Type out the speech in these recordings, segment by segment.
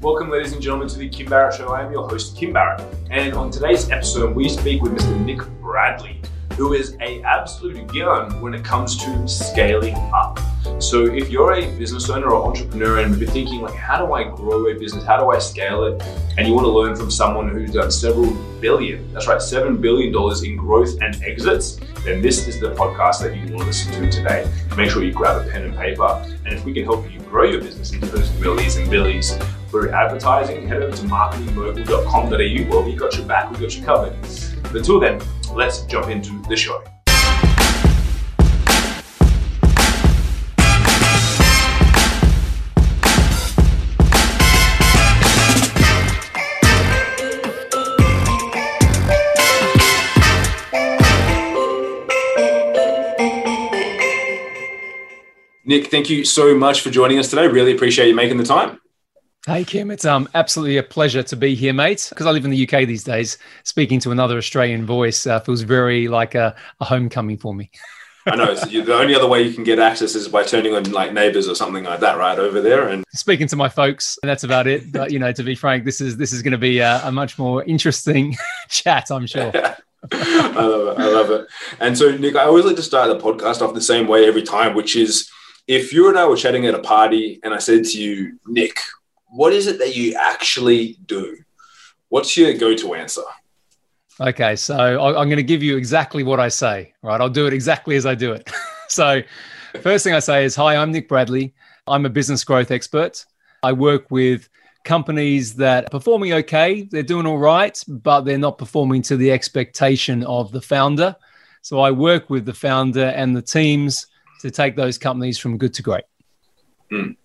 Welcome, ladies and gentlemen, to the Kim Barrett Show. I am your host, Kim Barrett, and on today's episode, we speak with Mr. Nick Bradley, who is a absolute gun when it comes to scaling up. So, if you're a business owner or entrepreneur and you're thinking like, how do I grow a business? How do I scale it? And you want to learn from someone who's done several billion, that's right, seven billion dollars in growth and exits, then this is the podcast that you want to listen to today. Make sure you grab a pen and paper, and if we can help you grow your business into those millies and billies through advertising, head over to marketingmogul.com.au. Well, We've got your back, We've got you covered. But until then, let's jump into the show. Nick, thank you so much for joining us today. Really appreciate you making the time. Hey Kim, it's um absolutely a pleasure to be here, mate. Because I live in the UK these days, speaking to another Australian voice uh, feels very like a, a homecoming for me. I know. So the only other way you can get access is by turning on like neighbors or something like that, right over there. And speaking to my folks, and that's about it. But you know, to be frank, this is this is going to be a, a, much more interesting chat, I'm sure. I love it. I love it. And so, Nick, I always like to start the podcast off the same way every time, which is if you and I were chatting at a party and I said to you, Nick, what is it that you actually do? What's your go to answer? Okay, so I'm going to give you exactly what I say, right? I'll do it exactly as I do it. so, first thing I say is Hi, I'm Nick Bradley. I'm a business growth expert. I work with companies that are performing okay, they're doing all right, but they're not performing to the expectation of the founder. So, I work with the founder and the teams to take those companies from good to great. Mm.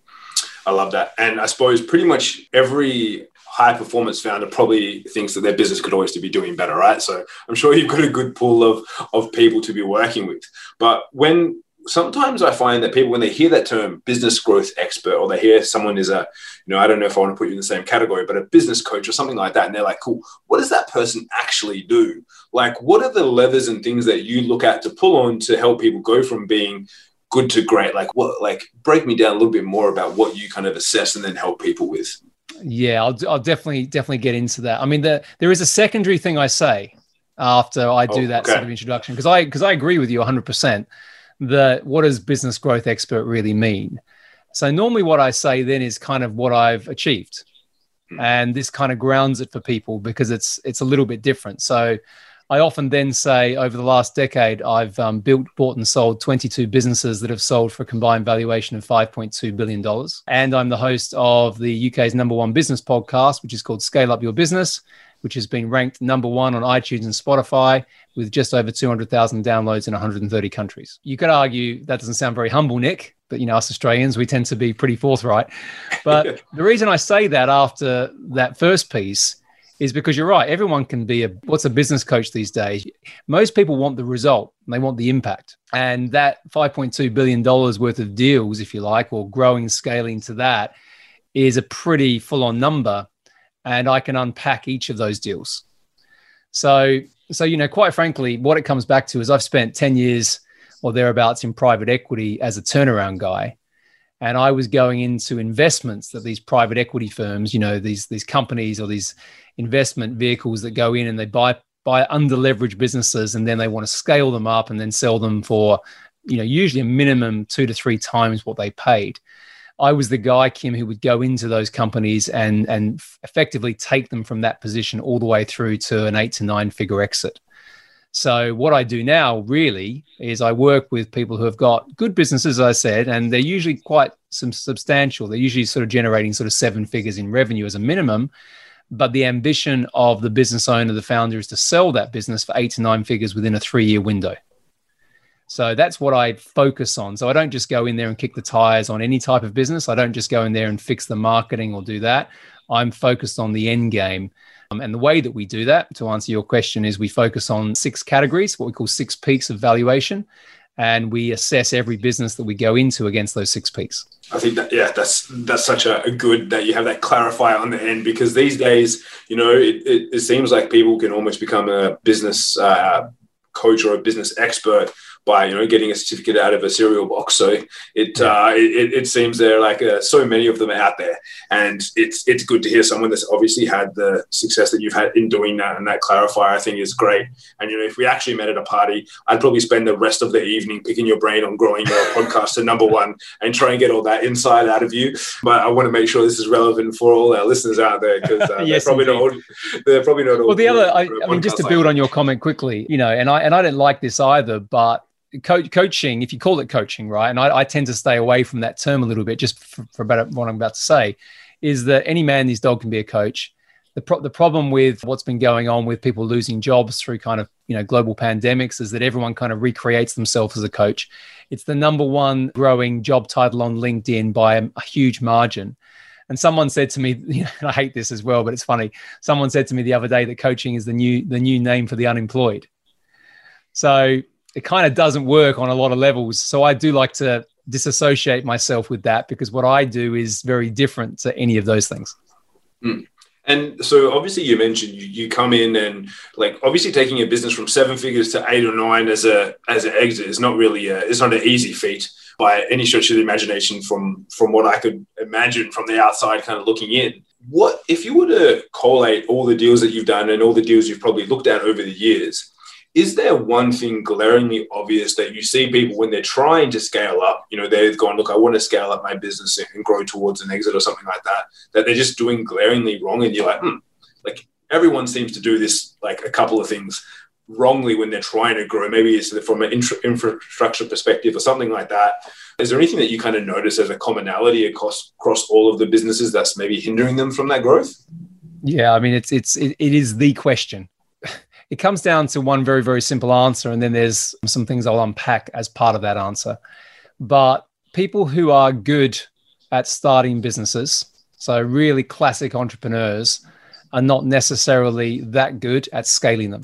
I love that. And I suppose pretty much every high performance founder probably thinks that their business could always be doing better, right? So I'm sure you've got a good pool of, of people to be working with. But when sometimes I find that people, when they hear that term business growth expert, or they hear someone is a, you know, I don't know if I want to put you in the same category, but a business coach or something like that, and they're like, cool, what does that person actually do? Like, what are the levers and things that you look at to pull on to help people go from being good to great? Like what, like break me down a little bit more about what you kind of assess and then help people with. Yeah, I'll, I'll definitely, definitely get into that. I mean, the, there is a secondary thing I say after I do oh, that okay. sort of introduction, because I, because I agree with you hundred percent that what does business growth expert really mean? So normally what I say then is kind of what I've achieved. And this kind of grounds it for people because it's it's a little bit different. So I often then say over the last decade, I've um, built, bought, and sold 22 businesses that have sold for a combined valuation of $5.2 billion. And I'm the host of the UK's number one business podcast, which is called Scale Up Your Business, which has been ranked number one on iTunes and Spotify with just over 200,000 downloads in 130 countries. You could argue that doesn't sound very humble, Nick, but you know, us Australians, we tend to be pretty forthright. But the reason I say that after that first piece is because you're right. Everyone can be a what's a business coach these days. Most people want the result, they want the impact, and that 5.2 billion dollars worth of deals, if you like, or growing, scaling to that, is a pretty full-on number, and I can unpack each of those deals. So, so you know, quite frankly, what it comes back to is I've spent 10 years or thereabouts in private equity as a turnaround guy and I was going into investments that these private equity firms, you know, these these companies or these investment vehicles that go in and they buy buy under leveraged businesses and then they want to scale them up and then sell them for, you know, usually a minimum two to three times what they paid. I was the guy, Kim, who would go into those companies and and effectively take them from that position all the way through to an eight to nine figure exit. So what I do now really is I work with people who have got good businesses, I said, and they're usually quite some substantial. They're usually sort of generating sort of seven figures in revenue as a minimum. But the ambition of the business owner, the founder, is to sell that business for eight to nine figures within a three-year window. So that's what I focus on. So I don't just go in there and kick the tires on any type of business. I don't just go in there and fix the marketing or do that. I'm focused on the end game um, and the way that we do that, to answer your question, is we focus on six categories, what we call six peaks of valuation, and we assess every business that we go into against those six peaks. I think that yeah, that's that's such a, a, good that you have that clarifier on the end because these days, you know, it, it, it seems like people can almost become a business uh, coach or a business expert by you know getting a certificate out of a cereal box. So it uh, it, it, seems there are like uh, so many of them out there, and it's it's good to hear someone that's obviously had the success that you've had in doing that, and that clarifier I think is great. And you know, if we actually met at a party, I'd probably spend the rest of the evening picking your brain on growing your podcast to number one and try and get all that insight out of you. But I want to make sure this is relevant for all our listeners out there because uh, yes, they're probably indeed. not. They're probably not. Well, the other, I, I mean, just to build like on your comment quickly, you know, and I and I didn't like this either, but Co- coaching, if you call it coaching, right? And I, I, tend to stay away from that term a little bit, just for, for about what I'm about to say, is that any man, his dog can be a coach. The, pro- the problem with what's been going on with people losing jobs through kind of you know global pandemics is that everyone kind of recreates themselves as a coach. It's the number one growing job title on LinkedIn by a, a huge margin. And someone said to me, you know, I hate this as well, but it's funny. Someone said to me the other day that coaching is the new the new name for the unemployed. So it kind of doesn't work on a lot of levels. So I do like to disassociate myself with that because what I do is very different to any of those things. Mm. And so obviously you mentioned you, you come in and like obviously taking a business from seven figures to eight or nine as a as an exit is not really a, it's not an easy feat by any stretch of the imagination from from what I could imagine from the outside kind of looking in. What if you were to collate all the deals that you've done and all the deals you've probably looked at over the years? Is there one thing glaringly obvious that you see people when they're trying to scale up, you know, they're going, look, I want to scale up my business and grow towards an exit or something like that, that they're just doing glaringly wrong. And you're like, hmm, like everyone seems to do this, like a couple of things wrongly when they're trying to grow. Maybe it's from an infra- infrastructure perspective or something like that. Is there anything that you kind of notice as a commonality across across all of the businesses that's maybe hindering them from that growth? Yeah, I mean, it's it's it, it is the question it comes down to one very, very simple answer. And then there's some things I'll unpack as part of that answer. But people who are good at starting businesses, so really classic entrepreneurs, are not necessarily that good at scaling them.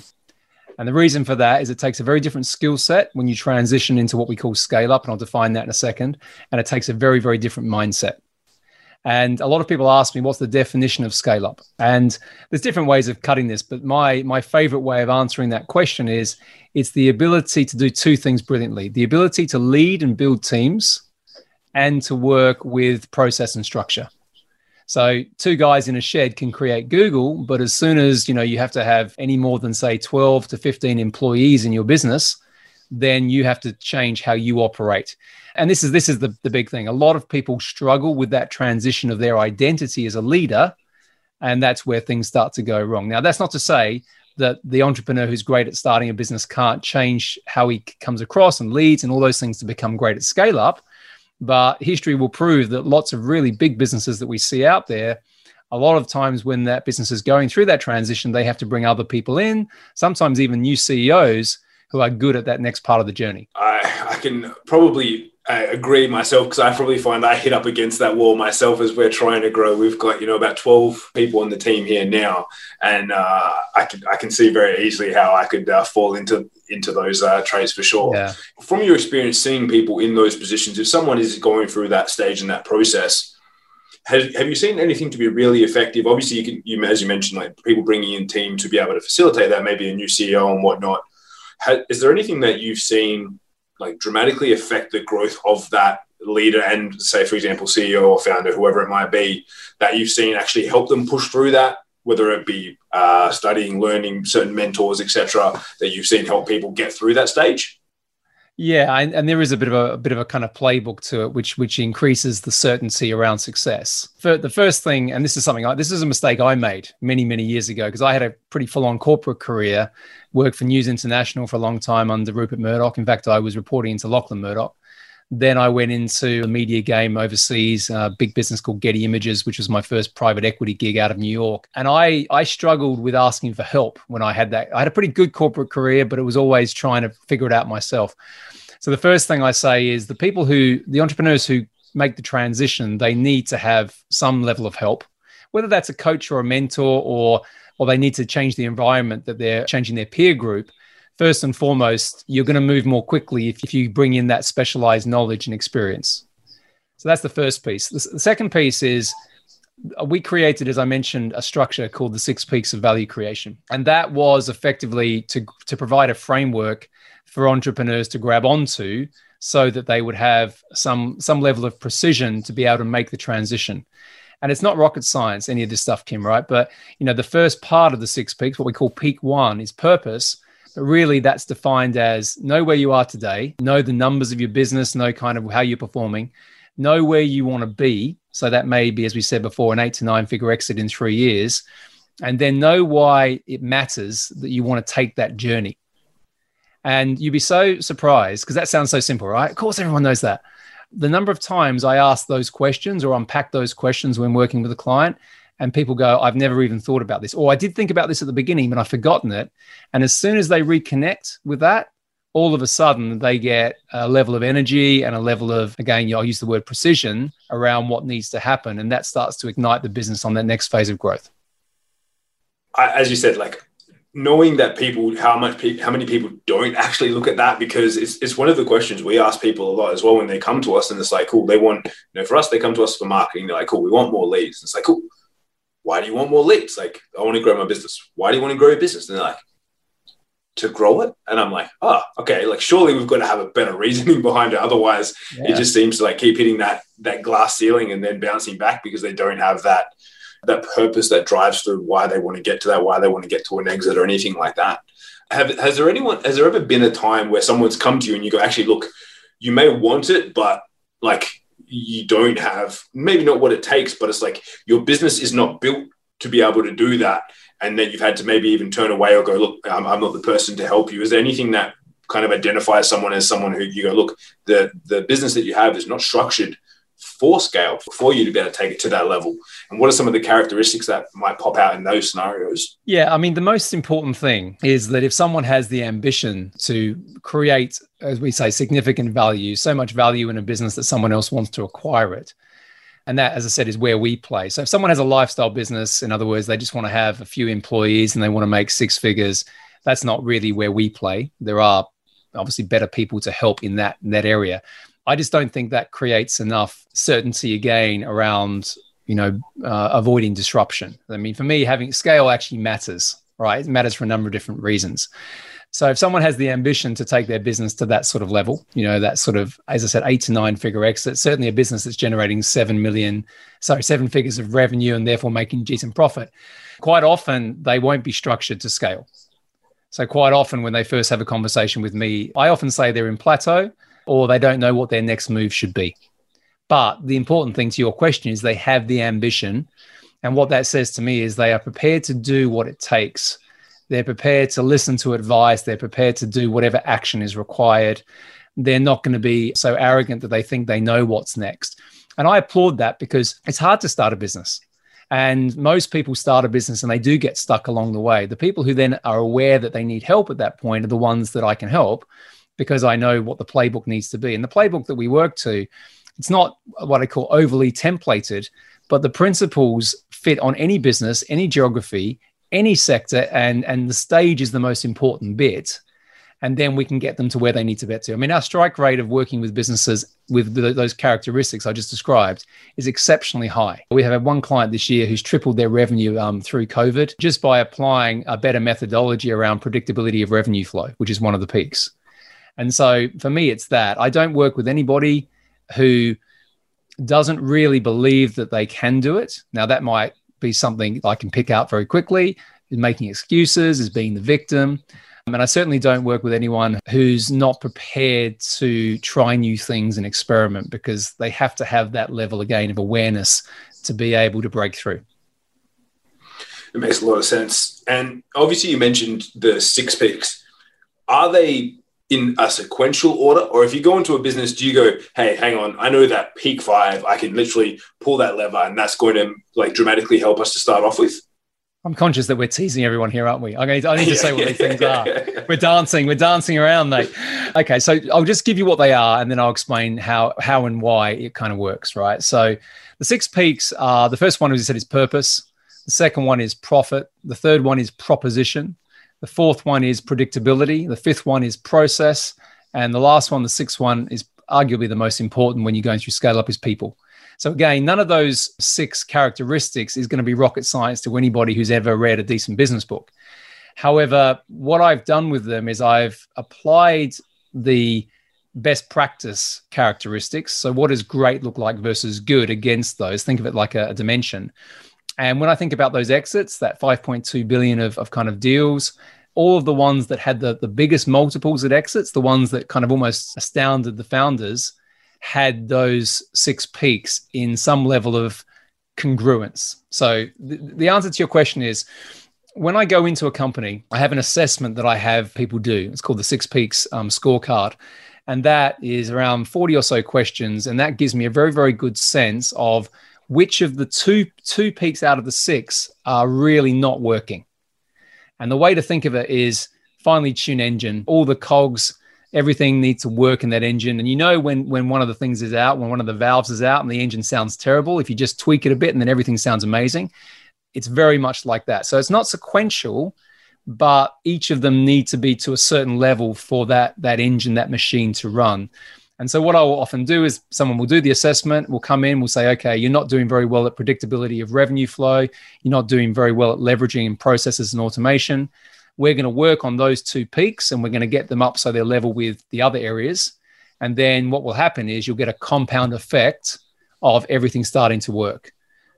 And the reason for that is it takes a very different skill set when you transition into what we call scale up. And I'll define that in a second. And it takes a very, very different mindset. And a lot of people ask me, what's the definition of scale up? And there's different ways of cutting this, but my my favorite way of answering that question is it's the ability to do two things brilliantly: the ability to lead and build teams, and to work with process and structure. So two guys in a shed can create Google, but as soon as you know you have to have any more than say 12 to 15 employees in your business, then you have to change how you operate. And this is this is the, the big thing. A lot of people struggle with that transition of their identity as a leader and that's where things start to go wrong. Now that's not to say that the entrepreneur who's great at starting a business can't change how he comes across and leads and all those things to become great at scale up but history will prove that lots of really big businesses that we see out there a lot of times when that business is going through that transition they have to bring other people in sometimes even new ceos who are good at that next part of the journey i, I can probably I agree myself because I probably find I hit up against that wall myself as we're trying to grow. We've got you know about twelve people on the team here now, and uh, I can I can see very easily how I could uh, fall into into those uh, traits for sure. Yeah. From your experience seeing people in those positions, if someone is going through that stage and that process, have, have you seen anything to be really effective? Obviously, you can, you, as you mentioned, like people bringing in team to be able to facilitate that, maybe a new CEO and whatnot. Is there anything that you've seen like dramatically affect the growth of that leader and say for example ceo or founder whoever it might be that you've seen actually help them push through that? Whether it be uh, studying learning certain mentors etc that you've seen help people get through that stage yeah, and, and, there is a bit of a, a, bit of a kind of playbook to it, which which increases the certainty around success. For the first thing, and this is something I, this is a mistake I made many many years ago because I had a pretty full on corporate career, worked for News International for a long time under Rupert Murdoch. In fact, I was reporting into Lachlan Murdoch. Then I went into a media game overseas, a big business called Getty Images, which was my first private equity gig out of New York. And I, I struggled with asking for help when I had that. I had a pretty good corporate career, but it was always trying to figure it out myself. So the first thing I say is the people who, the entrepreneurs who make the transition, they need to have some level of help, whether that's a coach or a mentor or or they need to change the environment that they're changing their peer group first and foremost, you're going to move more quickly if, if you bring in that specialized knowledge and experience. So that's the first piece. The, the second piece is uh, we created, as I mentioned, a structure called the Six Peaks of Value Creation. And that was effectively to, to provide a framework for entrepreneurs to grab onto so that they would have some, some level of precision to be able to make the transition. And it's not rocket science, any of this stuff, Kim, right? But you know, the first part of the six peaks, what we call peak one, is purpose. But really, that's defined as know where you are today, know the numbers of your business, know kind of how you're performing, know where you want to be. So that may be, as we said before, an eight to nine figure exit in three years. And then know why it matters that you want to take that journey. And you'd be so surprised because that sounds so simple, right? Of course, everyone knows that. The number of times I ask those questions or unpack those questions when working with a client, and people go, I've never even thought about this. Or I did think about this at the beginning, but I've forgotten it. And as soon as they reconnect with that, all of a sudden they get a level of energy and a level of again i'll use the word precision around what needs to happen and that starts to ignite the business on that next phase of growth as you said like knowing that people how much pe- how many people don't actually look at that because it's, it's one of the questions we ask people a lot as well when they come to us and it's like cool they want you know for us they come to us for marketing they're like cool we want more leads it's like cool why do you want more leads like i want to grow my business why do you want to grow your business and they're like to grow it. And I'm like, oh, okay, like surely we've got to have a better reasoning behind it. Otherwise, yeah. it just seems to like keep hitting that that glass ceiling and then bouncing back because they don't have that that purpose that drives through why they want to get to that, why they want to get to an exit or anything like that. Have has there anyone has there ever been a time where someone's come to you and you go, actually, look, you may want it, but like you don't have maybe not what it takes, but it's like your business is not built to be able to do that and then you've had to maybe even turn away or go, look, I'm, I'm not the person to help you. Is there anything that kind of identifies someone as someone who you go, look, the the business that you have is not structured for scale for you to be able to take it to that level and what are some of the characteristics that might pop out in those scenarios yeah i mean the most important thing is that if someone has the ambition to create as we say significant value so much value in a business that someone else wants to acquire it and that, as I said, is where we play. So if someone has a lifestyle business, in other words, they just want to have a few employees and they want to make six figures, that's not really where we play. There are obviously better people to help in that in that area. I just don't think that creates enough certainty again around you know uh, avoiding disruption. I mean, for me, having scale actually matters, right? It matters for a number of different reasons. So if someone has the ambition to take their business to that sort of level, you know, that sort of, as I said, eight to nine figure exit, certainly a business that's generating seven million, sorry, seven figures of revenue and therefore making decent profit, quite often they won't be structured to scale. So quite often when they first have a conversation with me, I often say they're in plateau or they don't know what their next move should be. But the important thing to your question is they have the ambition. And what that says to me is they are prepared to do what it takes they're prepared to listen to advice. They're prepared to do whatever action is required. They're not going to be so arrogant that they think they know what's next. And I applaud that because it's hard to start a business. And most people start a business and they do get stuck along the way. The people who then are aware that they need help at that point are the ones that I can help because I know what the playbook needs to be. And the playbook that we work to, it's not what I call overly templated, but the principles fit on any business, any geography, any sector and and the stage is the most important bit and then we can get them to where they need to get to. I mean, our strike rate of working with businesses with those characteristics I just described is exceptionally high. We have had one client this year who's tripled their revenue um, through COVID just by applying a better methodology around predictability of revenue flow, which is one of the peaks. And so for me, it's that I don't work with anybody who doesn't really believe that they can do it. Now, that might be something I can pick out very quickly, is making excuses, is being the victim. Um, and I certainly don't work with anyone who's not prepared to try new things and experiment because they have to have that level again of awareness to be able to break through. It makes a lot of sense. And obviously, you mentioned the six peaks. Are they in a sequential order? Or if you go into a business, do you go, hey, hang on, I know that peak five, I can literally pull that lever and that's going to like dramatically help us to start off with? I'm conscious that we're teasing everyone here, aren't we? I need, I need to say what these things are. We're dancing, we're dancing around, mate. Okay, so I'll just give you what they are, and then I'll explain how how and why it kind of works, right? So the six peaks are the first one, as you said, is purpose. The second one is profit. The third one is proposition. The fourth one is predictability. The fifth one is process. And the last one, the sixth one, is arguably the most important when you're going through scale up is people. So again, none of those six characteristics is going to be rocket science to anybody who's ever read a decent business book. However, what I've done with them is I've applied the best practice characteristics. So, what does great look like versus good against those? Think of it like a, a dimension. And when I think about those exits, that 5.2 billion of, of kind of deals, all of the ones that had the, the biggest multiples at exits, the ones that kind of almost astounded the founders, had those six peaks in some level of congruence. So the, the answer to your question is when I go into a company, I have an assessment that I have people do. It's called the Six Peaks um, Scorecard. And that is around 40 or so questions. And that gives me a very, very good sense of which of the two, two peaks out of the six are really not working. And the way to think of it is finely tune engine, all the cogs everything needs to work in that engine. And you know when when one of the things is out, when one of the valves is out and the engine sounds terrible, if you just tweak it a bit and then everything sounds amazing. It's very much like that. So it's not sequential, but each of them need to be to a certain level for that that engine, that machine to run. And so what I will often do is someone will do the assessment, will come in, will say, okay, you're not doing very well at predictability of revenue flow. You're not doing very well at leveraging processes and automation. We're going to work on those two peaks and we're going to get them up so they're level with the other areas. And then what will happen is you'll get a compound effect of everything starting to work.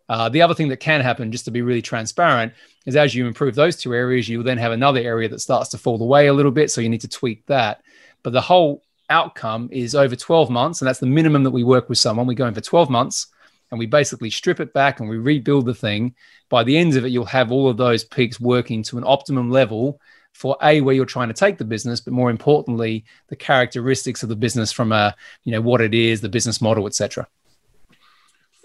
Uh, the other thing that can happen, just to be really transparent, is as you improve those two areas, you will then have another area that starts to fall away a little bit. So you need to tweak that. But the whole outcome is over 12 months. And that's the minimum that we work with someone. We go in for 12 months and we basically strip it back and we rebuild the thing. By the end of it, you'll have all of those peaks working to an optimum level for a where you're trying to take the business, but more importantly, the characteristics of the business from a you know what it is, the business model, etc.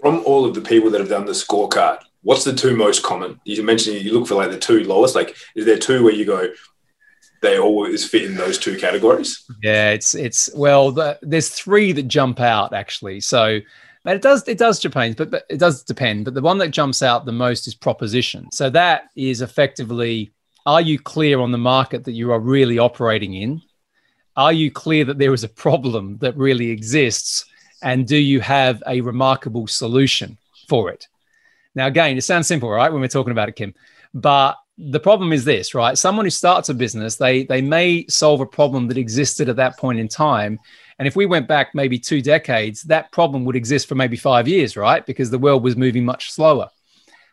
From all of the people that have done the scorecard, what's the two most common? You mentioned you look for like the two lowest. Like, is there two where you go, they always fit in those two categories? Yeah, it's it's well, the, there's three that jump out actually. So but it does it does depend, but, but it does depend. But the one that jumps out the most is proposition. So that is effectively: Are you clear on the market that you are really operating in? Are you clear that there is a problem that really exists? And do you have a remarkable solution for it? Now, again, it sounds simple, right? When we're talking about it, Kim, but the problem is this, right? Someone who starts a business, they they may solve a problem that existed at that point in time, and if we went back maybe two decades, that problem would exist for maybe five years, right? Because the world was moving much slower.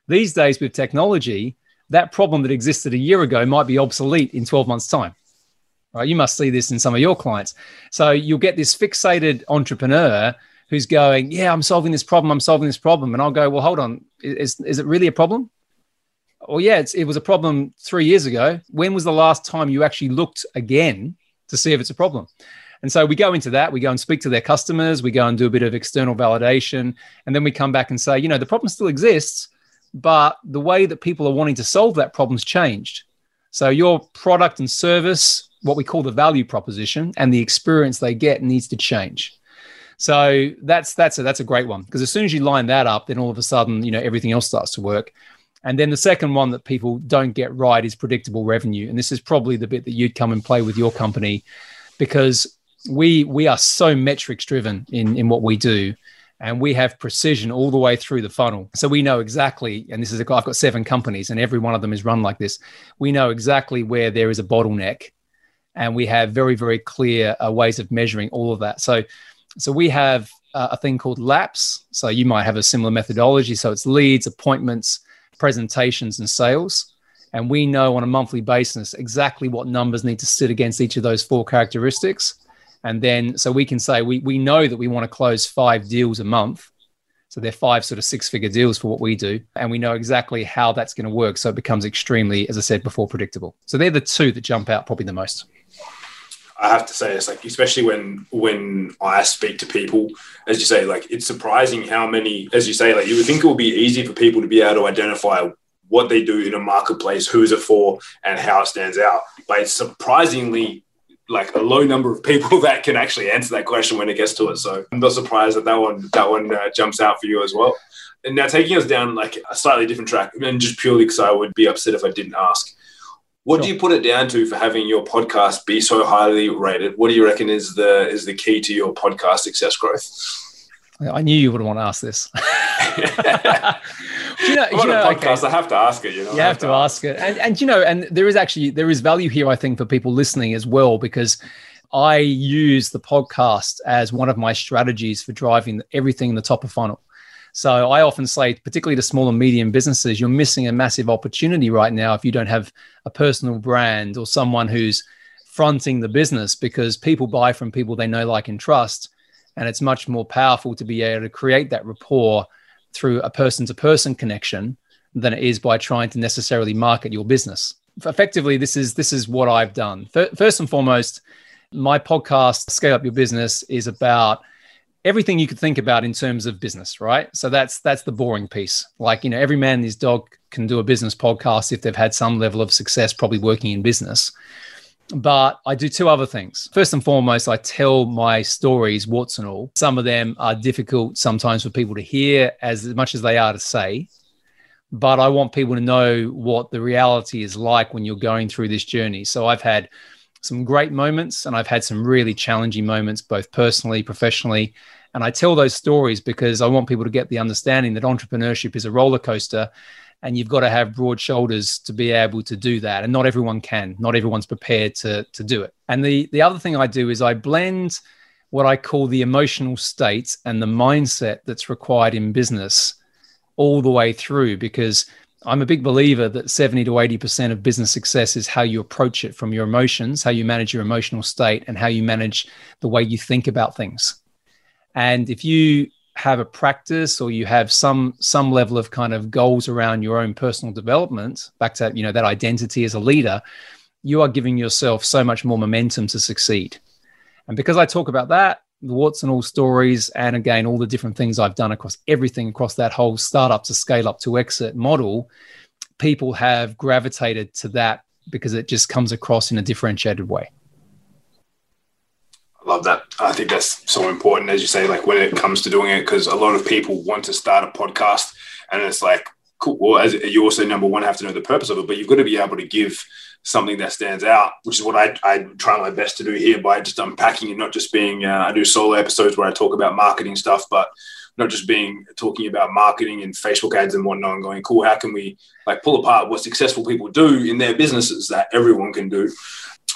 These days, with technology, that problem that existed a year ago might be obsolete in 12 months' time. Right? You must see this in some of your clients. So you'll get this fixated entrepreneur who's going, Yeah, I'm solving this problem. I'm solving this problem. And I'll go, Well, hold on. Is, is it really a problem? Well, yeah, it was a problem three years ago. When was the last time you actually looked again to see if it's a problem? And so we go into that, we go and speak to their customers, we go and do a bit of external validation, and then we come back and say, you know, the problem still exists, but the way that people are wanting to solve that problem's changed. So your product and service, what we call the value proposition, and the experience they get needs to change. So that's that's a that's a great one because as soon as you line that up, then all of a sudden, you know, everything else starts to work. And then the second one that people don't get right is predictable revenue. And this is probably the bit that you'd come and play with your company because we we are so metrics driven in in what we do and we have precision all the way through the funnel. So we know exactly and this is a, i've got seven companies and every one of them is run like this. We know exactly where there is a bottleneck and we have very very clear uh, ways of measuring all of that. So so we have uh, a thing called laps. So you might have a similar methodology. So it's leads appointments presentations and sales and we know on a monthly basis exactly what numbers need to sit against each of those four characteristics and then, so we can say we, we know that we want to close five deals a month. So they're five sort of six figure deals for what we do. And we know exactly how that's going to work. So it becomes extremely, as I said before, predictable. So they're the two that jump out probably the most. I have to say it's like especially when when I speak to people, as you say, like it's surprising how many, as you say, like you would think it would be easy for people to be able to identify what they do in a marketplace, who is it for, and how it stands out. But it's surprisingly like a low number of people that can actually answer that question when it gets to it. So I'm not surprised that that one that one uh, jumps out for you as well. And now taking us down like a slightly different track, and just purely because I would be upset if I didn't ask. What sure. do you put it down to for having your podcast be so highly rated? What do you reckon is the is the key to your podcast success growth? I knew you would want to ask this. you know, you know podcast, okay, I have to ask it. You know, you have, have to, to ask it, and and you know, and there is actually there is value here, I think, for people listening as well, because I use the podcast as one of my strategies for driving everything in the top of funnel. So I often say, particularly to small and medium businesses, you're missing a massive opportunity right now if you don't have a personal brand or someone who's fronting the business because people buy from people they know, like, and trust. And it's much more powerful to be able to create that rapport through a person to person connection than it is by trying to necessarily market your business. Effectively, this is this is what I've done. First and foremost, my podcast, Scale Up Your Business, is about everything you could think about in terms of business, right? So that's that's the boring piece. Like, you know, every man and his dog can do a business podcast if they've had some level of success probably working in business. But I do two other things. First and foremost, I tell my stories, warts and all. Some of them are difficult sometimes for people to hear as much as they are to say. But I want people to know what the reality is like when you're going through this journey. So I've had some great moments and I've had some really challenging moments, both personally, professionally. And I tell those stories because I want people to get the understanding that entrepreneurship is a roller coaster and you've got to have broad shoulders to be able to do that. And not everyone can, not everyone's prepared to, to do it. And the, the other thing I do is I blend what I call the emotional state and the mindset that's required in business all the way through because I'm a big believer that 70 to 80% of business success is how you approach it from your emotions, how you manage your emotional state, and how you manage the way you think about things. And if you have a practice or you have some some level of kind of goals around your own personal development, back to you know that identity as a leader, you are giving yourself so much more momentum to succeed. And because I talk about that, the warts and all stories, and again, all the different things I've done across everything across that whole startup to scale up to exit model, people have gravitated to that because it just comes across in a differentiated way. I love that. I think that's so important, as you say, like when it comes to doing it, because a lot of people want to start a podcast and it's like, cool. Well, as you also number one have to know the purpose of it, but you've got to be able to give something that stands out, which is what I, I try my best to do here by just unpacking and not just being, uh, I do solo episodes where I talk about marketing stuff, but not just being talking about marketing and Facebook ads and whatnot and going, cool, how can we like pull apart what successful people do in their businesses that everyone can do?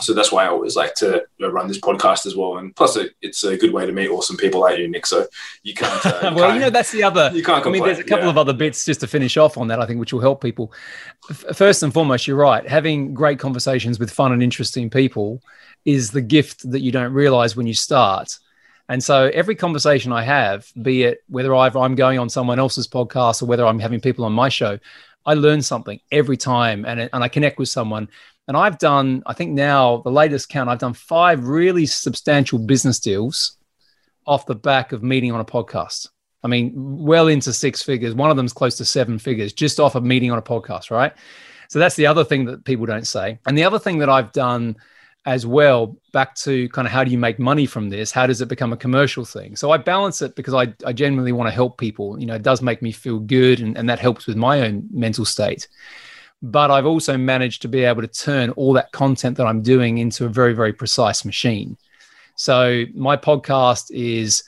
So that's why I always like to run this podcast as well. And plus, it's a good way to meet awesome people like you, Nick. So you can't. Uh, you well, can't, you know, that's the other. You can't. Complain. I mean, there's a couple yeah. of other bits just to finish off on that. I think which will help people. First and foremost, you're right. Having great conversations with fun and interesting people is the gift that you don't realize when you start. And so every conversation I have, be it whether I'm going on someone else's podcast or whether I'm having people on my show, I learn something every time and, and I connect with someone and I've done, I think now the latest count, I've done five really substantial business deals off the back of meeting on a podcast. I mean, well into six figures. One of them's close to seven figures just off of meeting on a podcast, right? So that's the other thing that people don't say. And the other thing that I've done as well, back to kind of how do you make money from this? How does it become a commercial thing? So I balance it because I, I genuinely want to help people. You know, it does make me feel good and, and that helps with my own mental state but I've also managed to be able to turn all that content that I'm doing into a very, very precise machine. So my podcast is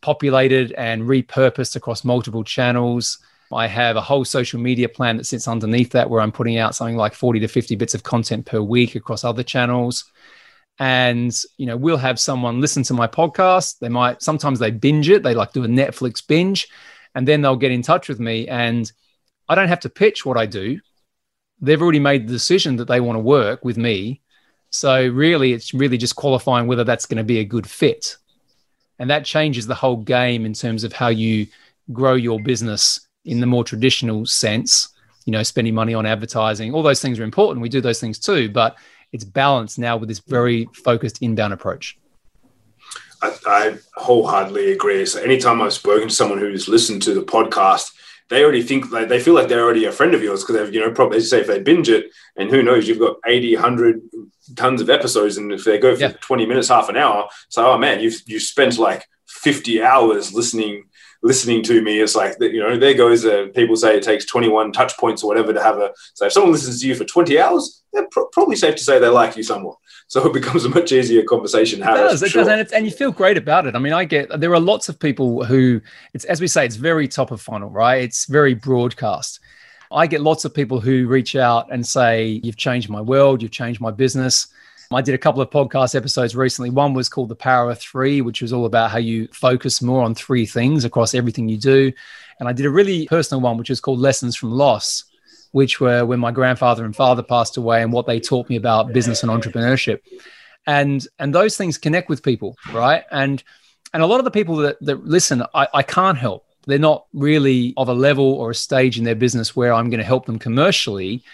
populated and repurposed across multiple channels. I have a whole social media plan that sits underneath that where I'm putting out something like 40 to 50 bits of content per week across other channels. And, you know, we'll have someone listen to my podcast. They might, sometimes they binge it. They like do a Netflix binge and then they'll get in touch with me. And I don't have to pitch what I do they've already made the decision that they want to work with me. So really, it's really just qualifying whether that's going to be a good fit. And that changes the whole game in terms of how you grow your business in the more traditional sense. You know, spending money on advertising, all those things are important. We do those things too, but it's balanced now with this very focused inbound approach. I, I wholeheartedly agree. So anytime I've spoken to someone who's listened to the podcast, they already think like they feel like they're already a friend of yours because they've you know probably as you say if they binge it and who knows you've got 80 100 tons of episodes and if they go for yeah. 20 minutes half an hour so oh man you've you spent like 50 hours listening listening to me, it's like that, you know, there goes. Uh, people say it takes 21 touch points or whatever to have a. So if someone listens to you for 20 hours, they're probably safe to say they like you somewhat. So it becomes a much easier conversation. It does, it sure. does, and, and, you feel great about it. I mean, I get there are lots of people who it's as we say, it's very top of funnel, right? It's very broadcast. I get lots of people who reach out and say, "You've changed my world. You've changed my business." I did a couple of podcast episodes recently. One was called The Power of Three, which was all about how you focus more on three things across everything you do. And I did a really personal one, which was called Lessons from Loss, which were when my grandfather and father passed away and what they taught me about business and entrepreneurship. And and those things connect with people, right? And and a lot of the people that, that listen, I, I can't help. They're not really of a level or a stage in their business where I'm going to help them commercially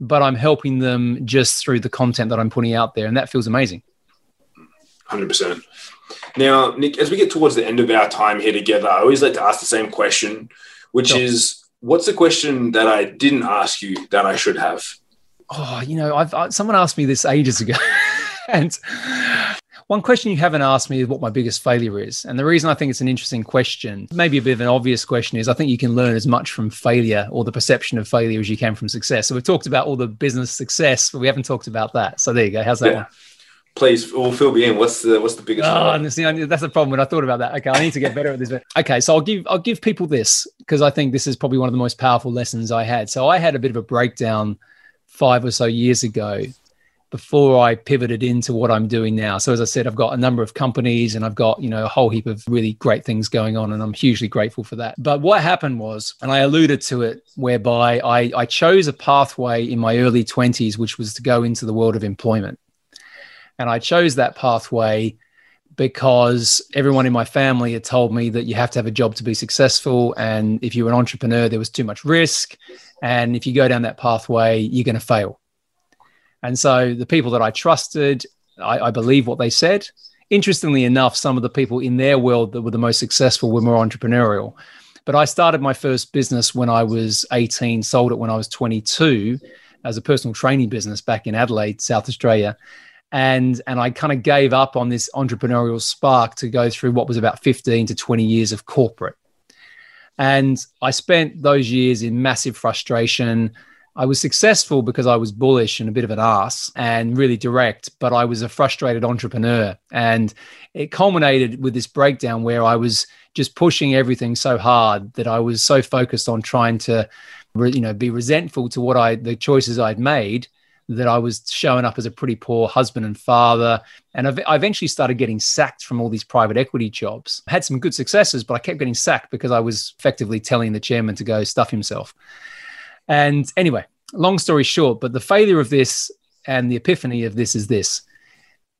but I'm helping them just through the content that I'm putting out there. And that feels amazing. 100%. Now, Nick, as we get towards the end of our time here together, I always like to ask the same question, which sure. is what's the question that I didn't ask you that I should have? Oh, you know, I've I, someone asked me this ages ago, and one question you haven't asked me is what my biggest failure is. And the reason I think it's an interesting question, maybe a bit of an obvious question, is I think you can learn as much from failure or the perception of failure as you can from success. So we've talked about all the business success, but we haven't talked about that. So there you go. How's that yeah. one? Please, we'll fill me in. What's the what's the biggest? Ah, oh, see, that's the problem when I thought about that. Okay, I need to get better at this. Okay, so I'll give I'll give people this because I think this is probably one of the most powerful lessons I had. So I had a bit of a breakdown five or so years ago before I pivoted into what I'm doing now. So as I said, I've got a number of companies and I've got, you know, a whole heap of really great things going on and I'm hugely grateful for that. But what happened was, and I alluded to it, whereby I, I chose a pathway in my early 20s, which was to go into the world of employment. And I chose that pathway because everyone in my family had told me that you have to have a job to be successful. And if you're an entrepreneur, there was too much risk. And if you go down that pathway, you're going to fail. And so the people that I trusted, I, I believe what they said. Interestingly enough, some of the people in their world that were the most successful were more entrepreneurial. But I started my first business when I was 18, sold it when I was 22 as a personal training business back in Adelaide, South Australia. And, and I kind of gave up on this entrepreneurial spark to go through what was about 15 to 20 years of corporate. And I spent those years in massive frustration, I was successful because I was bullish and a bit of an ass and really direct, but I was a frustrated entrepreneur. And it culminated with this breakdown where I was just pushing everything so hard that I was so focused on trying to, you know, be resentful to what I, the choices I'd made that I was showing up as a pretty poor husband and father. And I eventually started getting sacked from all these private equity jobs. I had some good successes, but I kept getting sacked because I was effectively telling the chairman to go stuff himself. And anyway, long story short, but the failure of this and the epiphany of this is this.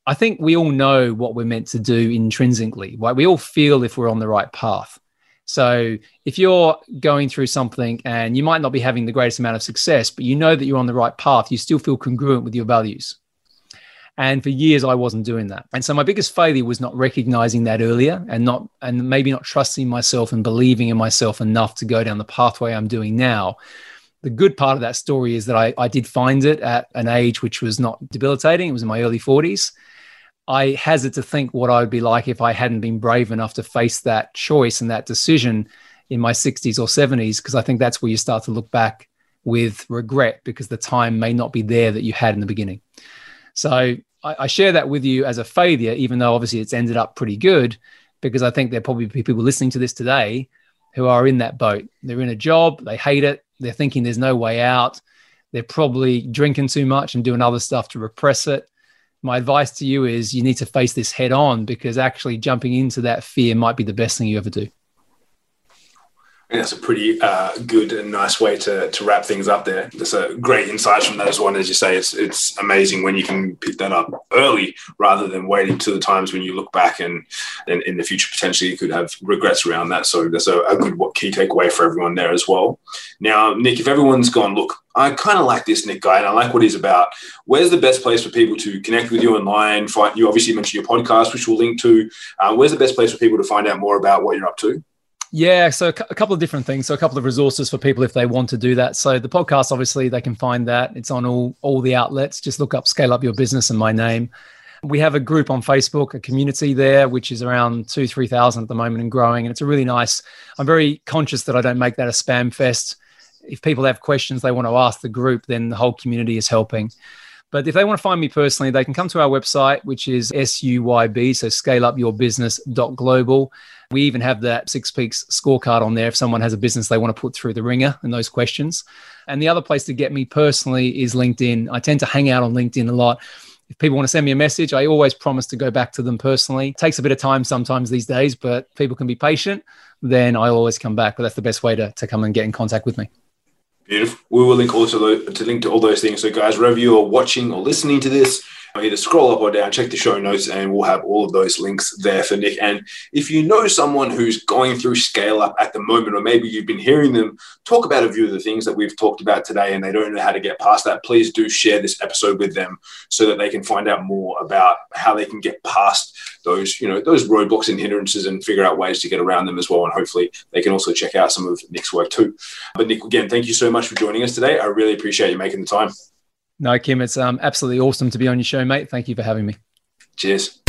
I think we all know what we're meant to do intrinsically, right? We all feel if we're on the right path. So if you're going through something and you might not be having the greatest amount of success, but you know that you're on the right path, you still feel congruent with your values. And for years, I wasn't doing that. And so my biggest failure was not recognizing that earlier and not, and maybe not trusting myself and believing in myself enough to go down the pathway I'm doing now, the good part of that story is that I, I did find it at an age which was not debilitating. It was in my early 40s. I hazard to think what I would be like if I hadn't been brave enough to face that choice and that decision in my 60s or 70s, because I think that's where you start to look back with regret because the time may not be there that you had in the beginning. So I, I share that with you as a failure, even though obviously it's ended up pretty good, because I think there probably be people listening to this today who are in that boat. They're in a job, they hate it, they're thinking there's no way out. They're probably drinking too much and doing other stuff to repress it. My advice to you is you need to face this head on because actually jumping into that fear might be the best thing you ever do. That's a pretty uh, good and nice way to, to wrap things up there. There's a great insight from that as well. As you say, it's it's amazing when you can pick that up early rather than waiting to the times when you look back and, and in the future potentially you could have regrets around that. So there's a, a good key takeaway for everyone there as well. Now, Nick, if everyone's gone, look, I kind of like this Nick guy and I like what he's about. Where's the best place for people to connect with you online? Find, you obviously mentioned your podcast, which we'll link to. Uh, where's the best place for people to find out more about what you're up to? Yeah, so a couple of different things. So a couple of resources for people if they want to do that. So the podcast, obviously, they can find that. It's on all all the outlets. Just look up "Scale Up Your Business" and my name. We have a group on Facebook, a community there, which is around two, 3,000 at the moment and growing. And it's a really nice, I'm very conscious that I don't make that a spam fest. If people have questions they want to ask the group, then the whole community is helping. But if they want to find me personally, they can come to our website, which is SUYB, so scaleupyourbusiness.global. We even have that Six Peaks scorecard on there if someone has a business they want to put through the wringer and those questions. And the other place to get me personally is LinkedIn. I tend to hang out on LinkedIn a lot. If people want to send me a message, I always promise to go back to them personally. It takes a bit of time sometimes these days, but people can be patient. Then I'll always come back. But that's the best way to, to come and get in contact with me. Beautiful. We will link also to link to all those things. So, guys, wherever you are watching or listening to this, either scroll up or down, check the show notes, and we'll have all of those links there for Nick. And if you know someone who's going through scale up at the moment, or maybe you've been hearing them talk about a few of the things that we've talked about today and they don't know how to get past that, please do share this episode with them so that they can find out more about how they can get past those, you know, those roadblocks and hindrances and figure out ways to get around them as well. And hopefully they can also check out some of Nick's work too. But Nick, again, thank you so much for joining us today. I really appreciate you making the time. No, Kim, it's um, absolutely awesome to be on your show, mate. Thank you for having me. Cheers.